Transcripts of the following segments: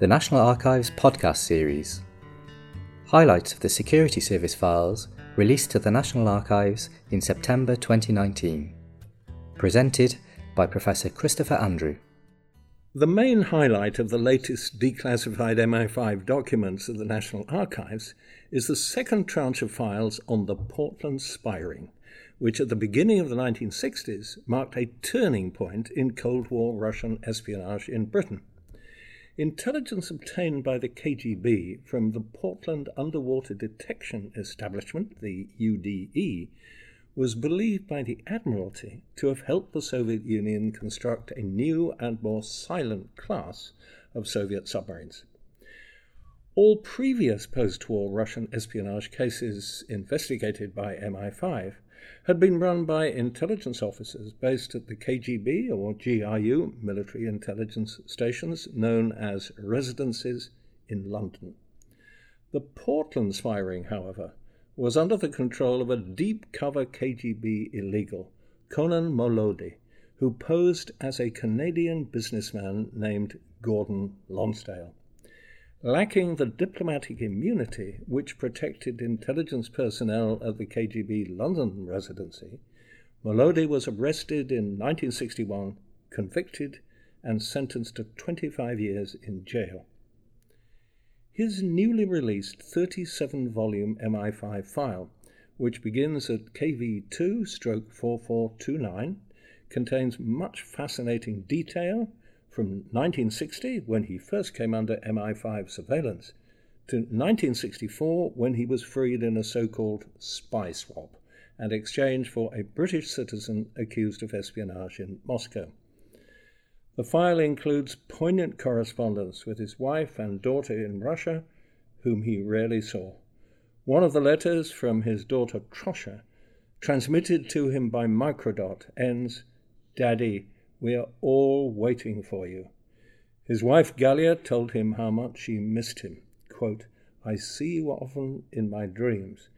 the National Archives podcast series. Highlights of the Security Service files released to the National Archives in September 2019. Presented by Professor Christopher Andrew. The main highlight of the latest declassified MI5 documents of the National Archives is the second tranche of files on the Portland spy ring, which at the beginning of the 1960s marked a turning point in Cold War Russian espionage in Britain. Intelligence obtained by the KGB from the Portland Underwater Detection Establishment, the UDE, was believed by the Admiralty to have helped the Soviet Union construct a new and more silent class of Soviet submarines. All previous post war Russian espionage cases investigated by MI5 had been run by intelligence officers based at the KGB or GRU military intelligence stations known as residences in London. The Portland spy ring, however, was under the control of a deep cover KGB illegal, Konon Molody, who posed as a Canadian businessman named Gordon Lonsdale. Lacking the diplomatic immunity which protected intelligence personnel at the KGB London residency, Molody was arrested in 1961, convicted, and sentenced to 25 years in jail. His newly released 37 volume MI5 file, which begins at KV2 stroke 4429, contains much fascinating detail from 1960, when he first came under MI5 surveillance, to 1964, when he was freed in a so called spy swap and exchanged for a British citizen accused of espionage in Moscow. The file includes poignant correspondence with his wife and daughter in Russia, whom he rarely saw. One of the letters from his daughter Trosha, transmitted to him by microdot, ends Daddy, we are all waiting for you. His wife Galia told him how much she missed him. Quote, I see you often in my dreams.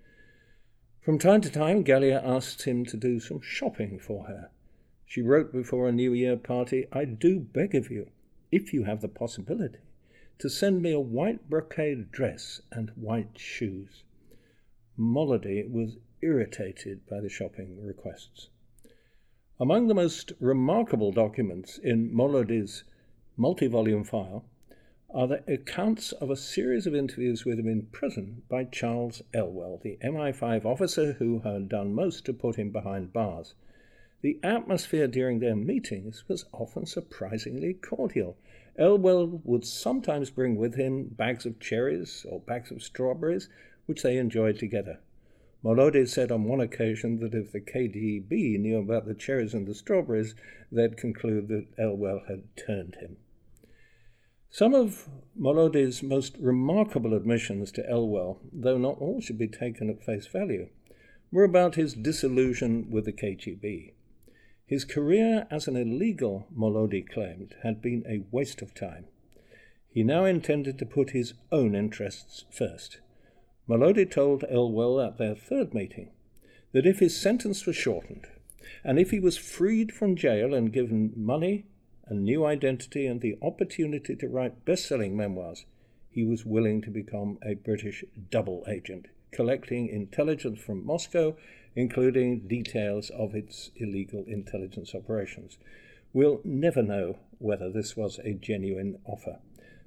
From time to time, Galia asked him to do some shopping for her. She wrote before a New Year party, I do beg of you, if you have the possibility, to send me a white brocade dress and white shoes. Molody was irritated by the shopping requests. Among the most remarkable documents in Molody's multi volume file are the accounts of a series of interviews with him in prison by Charles Elwell, the MI5 officer who had done most to put him behind bars. The atmosphere during their meetings was often surprisingly cordial. Elwell would sometimes bring with him bags of cherries or bags of strawberries, which they enjoyed together. Molody said on one occasion that if the KGB knew about the cherries and the strawberries, they'd conclude that Elwell had turned him. Some of Molody's most remarkable admissions to Elwell, though not all should be taken at face value, were about his disillusion with the KGB. His career as an illegal, Molody claimed, had been a waste of time. He now intended to put his own interests first. Molody told Elwell at their third meeting that if his sentence was shortened, and if he was freed from jail and given money, a new identity, and the opportunity to write best selling memoirs, he was willing to become a British double agent, collecting intelligence from Moscow, including details of its illegal intelligence operations. We'll never know whether this was a genuine offer,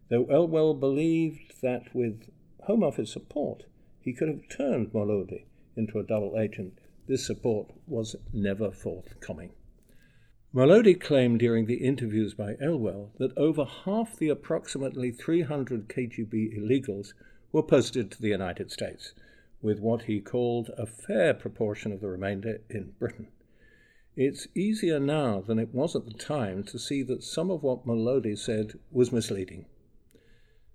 though Elwell believed that with Home Office support, he could have turned Molody into a double agent. This support was never forthcoming. Molody claimed during the interviews by Elwell that over half the approximately 300 KGB illegals were posted to the United States, with what he called a fair proportion of the remainder in Britain. It's easier now than it was at the time to see that some of what Molody said was misleading.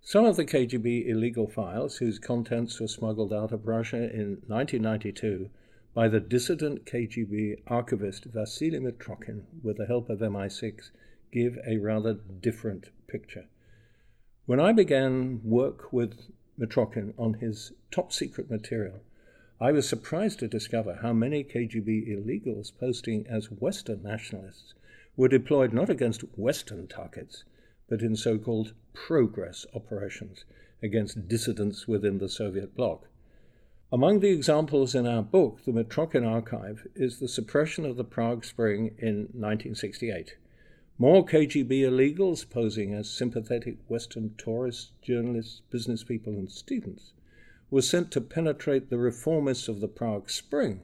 Some of the KGB illegal files, whose contents were smuggled out of Russia in 1992 by the dissident KGB archivist Vasily Mitrokhin with the help of MI6, give a rather different picture. When I began work with Mitrokhin on his top secret material, I was surprised to discover how many KGB illegals posting as Western nationalists were deployed not against Western targets, but in so called progress operations against dissidents within the Soviet bloc. Among the examples in our book, The Mitrokhin Archive, is the suppression of the Prague Spring in 1968. More KGB illegals posing as sympathetic Western tourists, journalists, business people, and students were sent to penetrate the reformists of the Prague Spring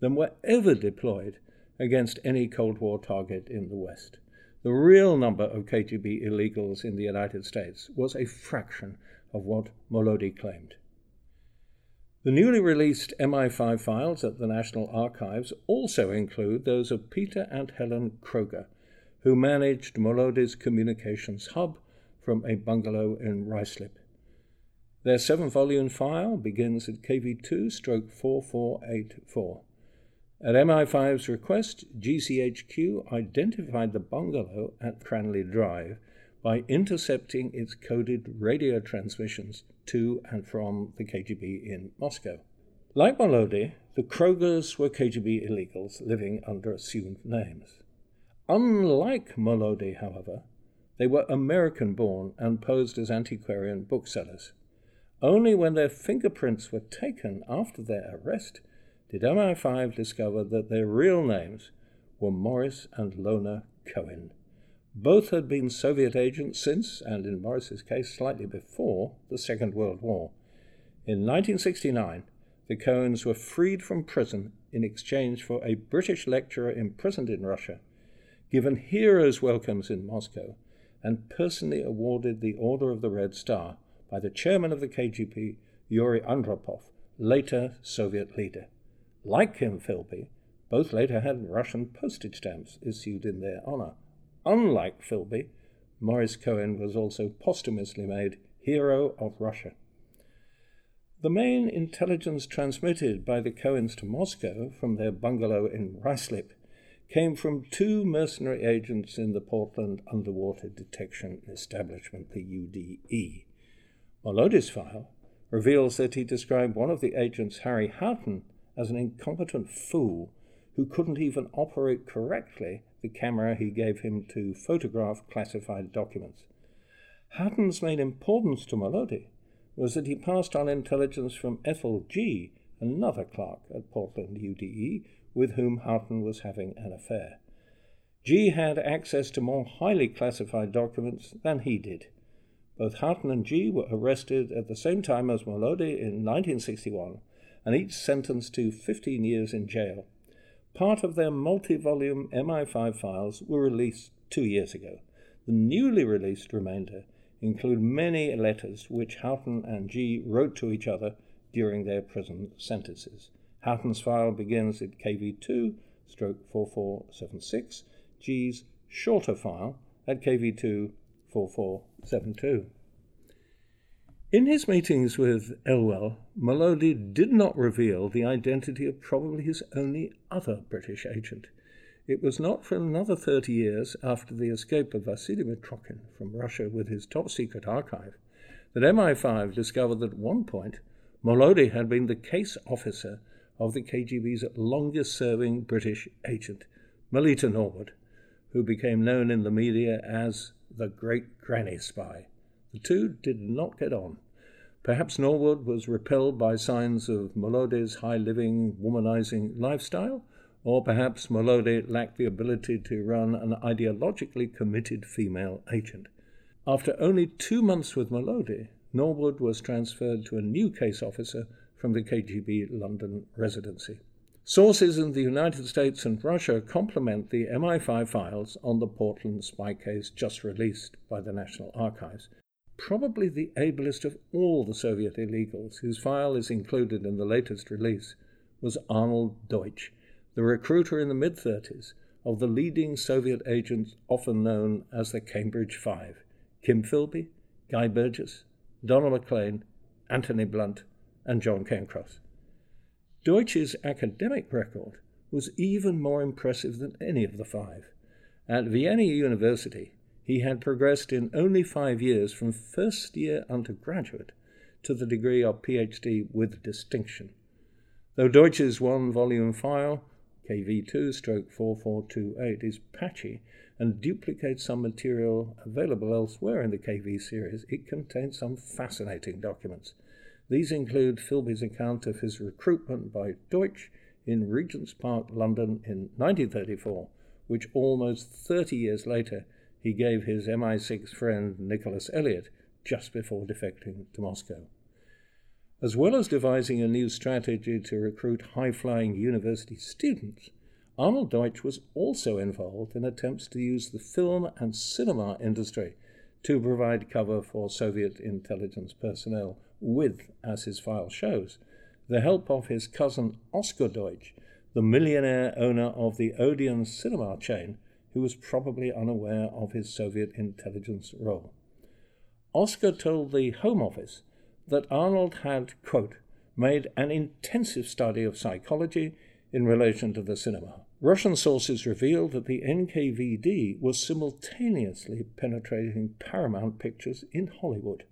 than were ever deployed against any Cold War target in the West. The real number of KGB illegals in the United States was a fraction of what Molody claimed. The newly released MI5 files at the National Archives also include those of Peter and Helen Kroger, who managed Molody's communications hub from a bungalow in Ruislip. Their seven volume file begins at KV2 stroke 4484. At MI5's request, GCHQ identified the bungalow at Cranley Drive by intercepting its coded radio transmissions to and from the KGB in Moscow. Like Molody, the Krogers were KGB illegals living under assumed names. Unlike Molody, however, they were American born and posed as antiquarian booksellers. Only when their fingerprints were taken after their arrest did MI5 discover that their real names were Morris and Lona Cohen. Both had been Soviet agents since, and in Morris's case, slightly before, the Second World War. In 1969, the Cohens were freed from prison in exchange for a British lecturer imprisoned in Russia, given hero's welcomes in Moscow, and personally awarded the Order of the Red Star by the chairman of the KGB, Yuri Andropov, later Soviet leader. Like Kim Philby, both later had Russian postage stamps issued in their honor. Unlike Philby, Morris Cohen was also posthumously made Hero of Russia. The main intelligence transmitted by the Cohens to Moscow from their bungalow in Ruislip came from two mercenary agents in the Portland Underwater Detection Establishment, the UDE. Molody's file reveals that he described one of the agents, Harry Houghton, as an incompetent fool who couldn't even operate correctly the camera he gave him to photograph classified documents. Houghton's main importance to Molody was that he passed on intelligence from Ethel Gee., another clerk at Portland UDE, with whom Houghton was having an affair. Gee had access to more highly classified documents than he did. Both Houghton and Gee were arrested at the same time as Molody in 1961 and each sentenced to 15 years in jail. Part of their multi volume MI5 files were released two years ago. The newly released remainder include many letters which Houghton and Gee wrote to each other during their prison sentences. Houghton's file begins at KV2 stroke 4476, Gee's shorter file at KV2 4472. In his meetings with Elwell, Molody did not reveal the identity of probably his only other British agent. It was not for another 30 years after the escape of Vasily Mitrokhin from Russia with his top secret archive that MI5 discovered that at one point Molody had been the case officer of the KGB's longest serving British agent, Melita Norwood, who became known in the media as the great granny spy. The two did not get on. Perhaps Norwood was repelled by signs of Molody's high living, womanizing lifestyle, or perhaps Molody lacked the ability to run an ideologically committed female agent. After only two months with Molody, Norwood was transferred to a new case officer from the KGB London residency. Sources in the United States and Russia complement the MI5 files on the Portland spy case just released by the National Archives. Probably the ablest of all the Soviet illegals, whose file is included in the latest release, was Arnold Deutsch, the recruiter in the mid 30s of the leading Soviet agents often known as the Cambridge Five Kim Philby, Guy Burgess, Donald Maclean, Anthony Blunt, and John Cairncross. Deutsch's academic record was even more impressive than any of the five. At Vienna University, he had progressed in only five years from first year undergraduate to the degree of PhD with distinction. Though Deutsch's one volume file KV2 stroke 4428 is patchy and duplicates some material available elsewhere in the KV series, it contains some fascinating documents. These include Philby's account of his recruitment by Deutsch in Regent's Park, London in 1934, which almost 30 years later he gave his MI6 friend Nicholas Elliott just before defecting to Moscow. As well as devising a new strategy to recruit high flying university students, Arnold Deutsch was also involved in attempts to use the film and cinema industry to provide cover for Soviet intelligence personnel with, as his file shows, the help of his cousin Oscar Deutsch, the millionaire owner of the Odeon cinema chain, who was probably unaware of his Soviet intelligence role. Oscar told the Home Office that Arnold had, quote, made an intensive study of psychology in relation to the cinema. Russian sources revealed that the NKVD was simultaneously penetrating Paramount Pictures in Hollywood.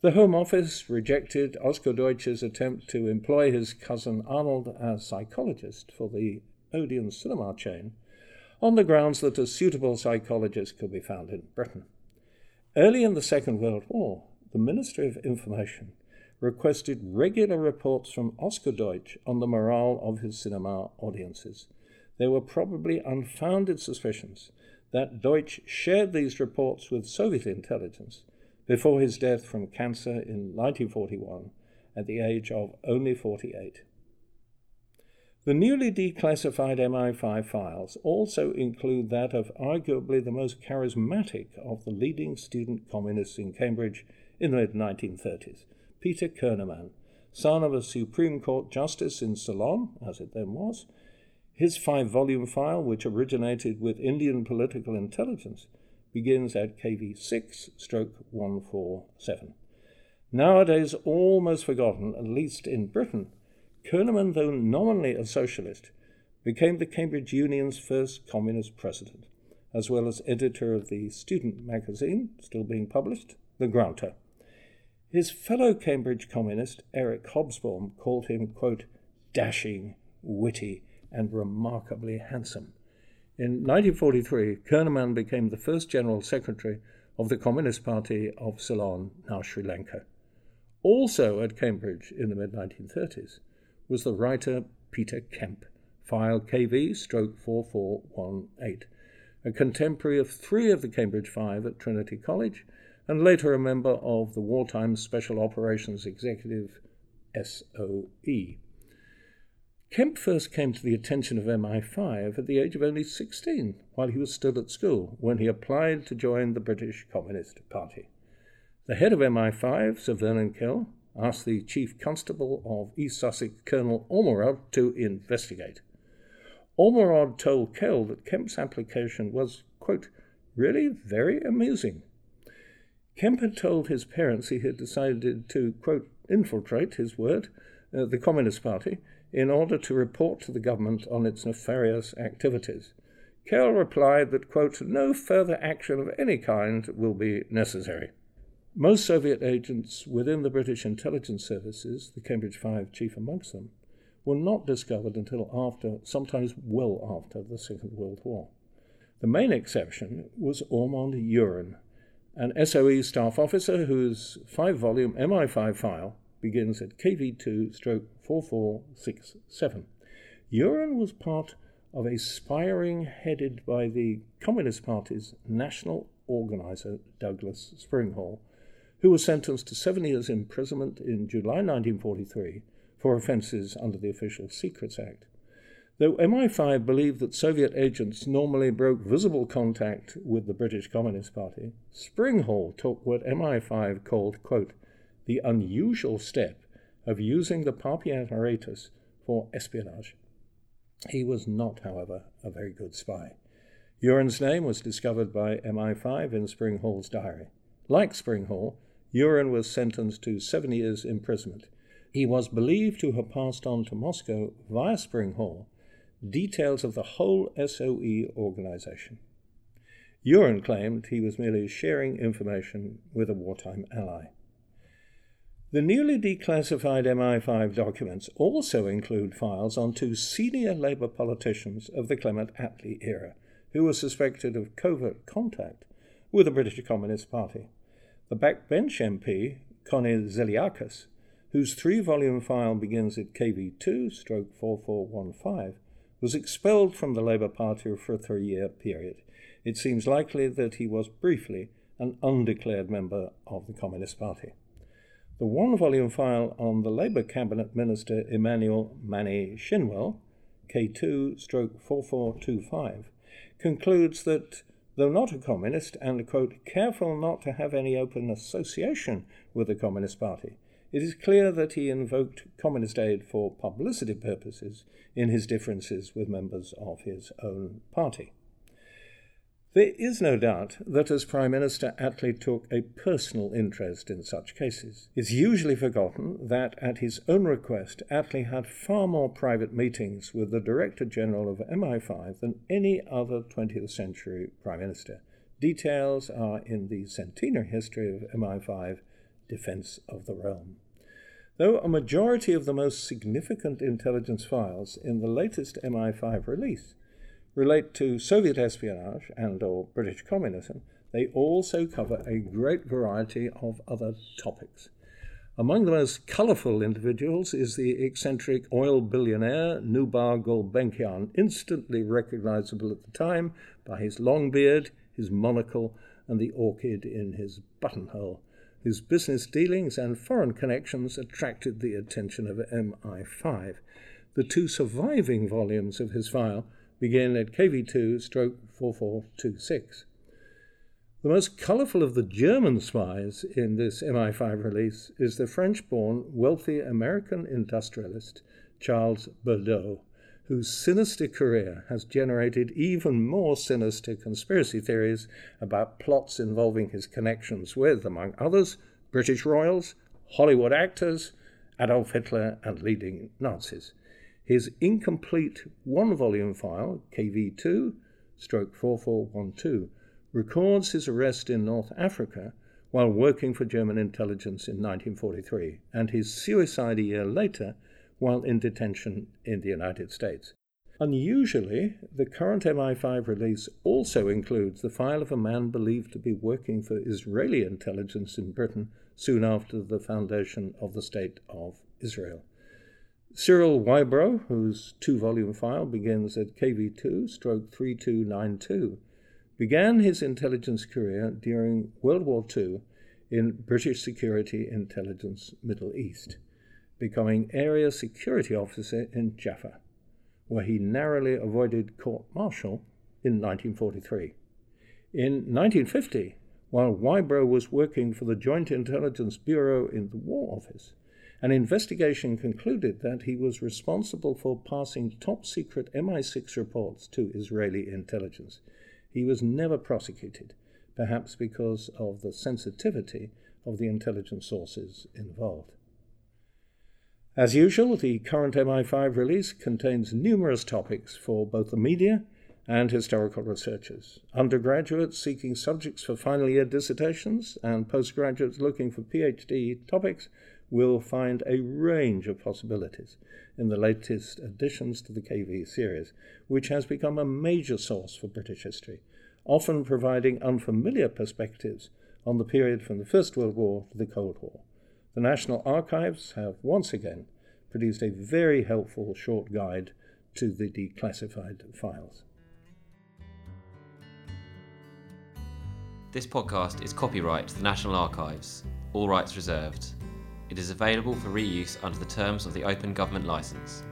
The Home Office rejected Oscar Deutsch's attempt to employ his cousin Arnold as psychologist for the Odeon cinema chain on the grounds that a suitable psychologist could be found in Britain. Early in the Second World War, the Ministry of Information requested regular reports from Oscar Deutsch on the morale of his cinema audiences. There were probably unfounded suspicions that Deutsch shared these reports with Soviet intelligence before his death from cancer in 1941 at the age of only 48. The newly declassified MI5 files also include that of arguably the most charismatic of the leading student communists in Cambridge in the mid 1930s, Peter Keuneman, son of a Supreme Court justice in Ceylon, as it then was. His five volume file, which originated with Indian political intelligence, begins at KV6 stroke 147. Nowadays almost forgotten, at least in Britain, Keuneman, though nominally a socialist, became the Cambridge Union's first communist president, as well as editor of the student magazine, still being published, The Granta. His fellow Cambridge communist, Eric Hobsbawm, called him, quote, dashing, witty, and remarkably handsome. In 1943, Keuneman became the first general secretary of the Communist Party of Ceylon, now Sri Lanka. Also at Cambridge in the mid 1930s was the writer Peter Kemp, file KV stroke 4418, a contemporary of three of the Cambridge Five at Trinity College and later a member of the Wartime Special Operations Executive, SOE. Kemp first came to the attention of MI5 at the age of only 16, while he was still at school, when he applied to join the British Communist Party. The head of MI5, Sir Vernon Kell, asked the Chief Constable of East Sussex, Colonel Ormerod, to investigate. Ormerod told Kell that Kemp's application was, quote, really very amusing, Kemp had told his parents he had decided to, quote, infiltrate, his word, uh, the Communist Party in order to report to the government on its nefarious activities. Kell replied that, quote, no further action of any kind will be necessary. Most Soviet agents within the British intelligence services, the Cambridge Five chief amongst them, were not discovered until after, sometimes well after, the Second World War. The main exception was Ormond Uren, an SOE staff officer whose five volume MI5 file begins at KV2 stroke 4467. Uren was part of a spy ring headed by the Communist Party's national organizer, Douglas Springhall, who was sentenced to seven years' imprisonment in July 1943 for offences under the Official Secrets Act. Though MI5 believed that Soviet agents normally broke visible contact with the British Communist Party, Springhall took what MI5 called, quote, the unusual step of using the Papi apparatus for espionage. He was not, however, a very good spy. Uren's name was discovered by MI5 in Springhall's diary. Like Springhall, Uren was sentenced to seven years' imprisonment. He was believed to have passed on to Moscow via Springhall details of the whole SOE organization. Uren claimed he was merely sharing information with a wartime ally. The newly declassified MI5 documents also include files on two senior Labour politicians of the Clement Attlee era who were suspected of covert contact with the British Communist Party. The backbench MP, Konni Zilliacus, whose three volume file begins at KV2 stroke 4415, was expelled from the Labour Party for a three year period. It seems likely that he was briefly an undeclared member of the Communist Party. The one volume file on the Labour Cabinet Minister Emmanuel Manny Shinwell, K2 stroke 4425, concludes that, though not a communist and, quote, careful not to have any open association with the Communist Party, it is clear that he invoked communist aid for publicity purposes in his differences with members of his own party. There is no doubt that as Prime Minister, Attlee took a personal interest in such cases. It's usually forgotten that at his own request, Attlee had far more private meetings with the Director General of MI5 than any other 20th century Prime Minister. Details are in the centenary history of MI5 Defense of the Realm. Though a majority of the most significant intelligence files in the latest MI5 release relate to Soviet espionage and or British communism, they also cover a great variety of other topics. Among the most colourful individuals is the eccentric oil billionaire Nubar Gulbenkian, instantly recognizable at the time by his long beard, his monocle, and the orchid in his buttonhole, whose business dealings and foreign connections attracted the attention of MI5. The two surviving volumes of his file begin at KV2 stroke 4426. The most colourful of the German spies in this MI5 release is the French born wealthy American industrialist Charles Bedaux, whose sinister career has generated even more sinister conspiracy theories about plots involving his connections with, among others, British royals, Hollywood actors, Adolf Hitler, and leading Nazis. His incomplete one volume file, KV2 stroke 4412, records his arrest in North Africa while working for German intelligence in 1943 and his suicide a year later while in detention in the United States. Unusually, the current MI5 release also includes the file of a man believed to be working for Israeli intelligence in Britain soon after the foundation of the State of Israel. Cyril Whybro, whose two volume file begins at KV2 stroke 3292, began his intelligence career during World War II in British Security Intelligence Middle East, becoming Area Security Officer in Jaffa, where he narrowly avoided court martial in 1943. In 1950, while Whybro was working for the Joint Intelligence Bureau in the War Office, an investigation concluded that he was responsible for passing top secret MI6 reports to Israeli intelligence. He was never prosecuted, perhaps because of the sensitivity of the intelligence sources involved. As usual, the current MI5 release contains numerous topics for both the media and historical researchers, undergraduates seeking subjects for final year dissertations, and postgraduates looking for PhD topics will find a range of possibilities in the latest additions to the KV series, which has become a major source for British history, often providing unfamiliar perspectives on the period from the First World War to the Cold War. The National Archives have once again produced a very helpful short guide to the declassified files. This podcast is copyright the National Archives, all rights reserved. It is available for reuse under the terms of the Open Government Licence.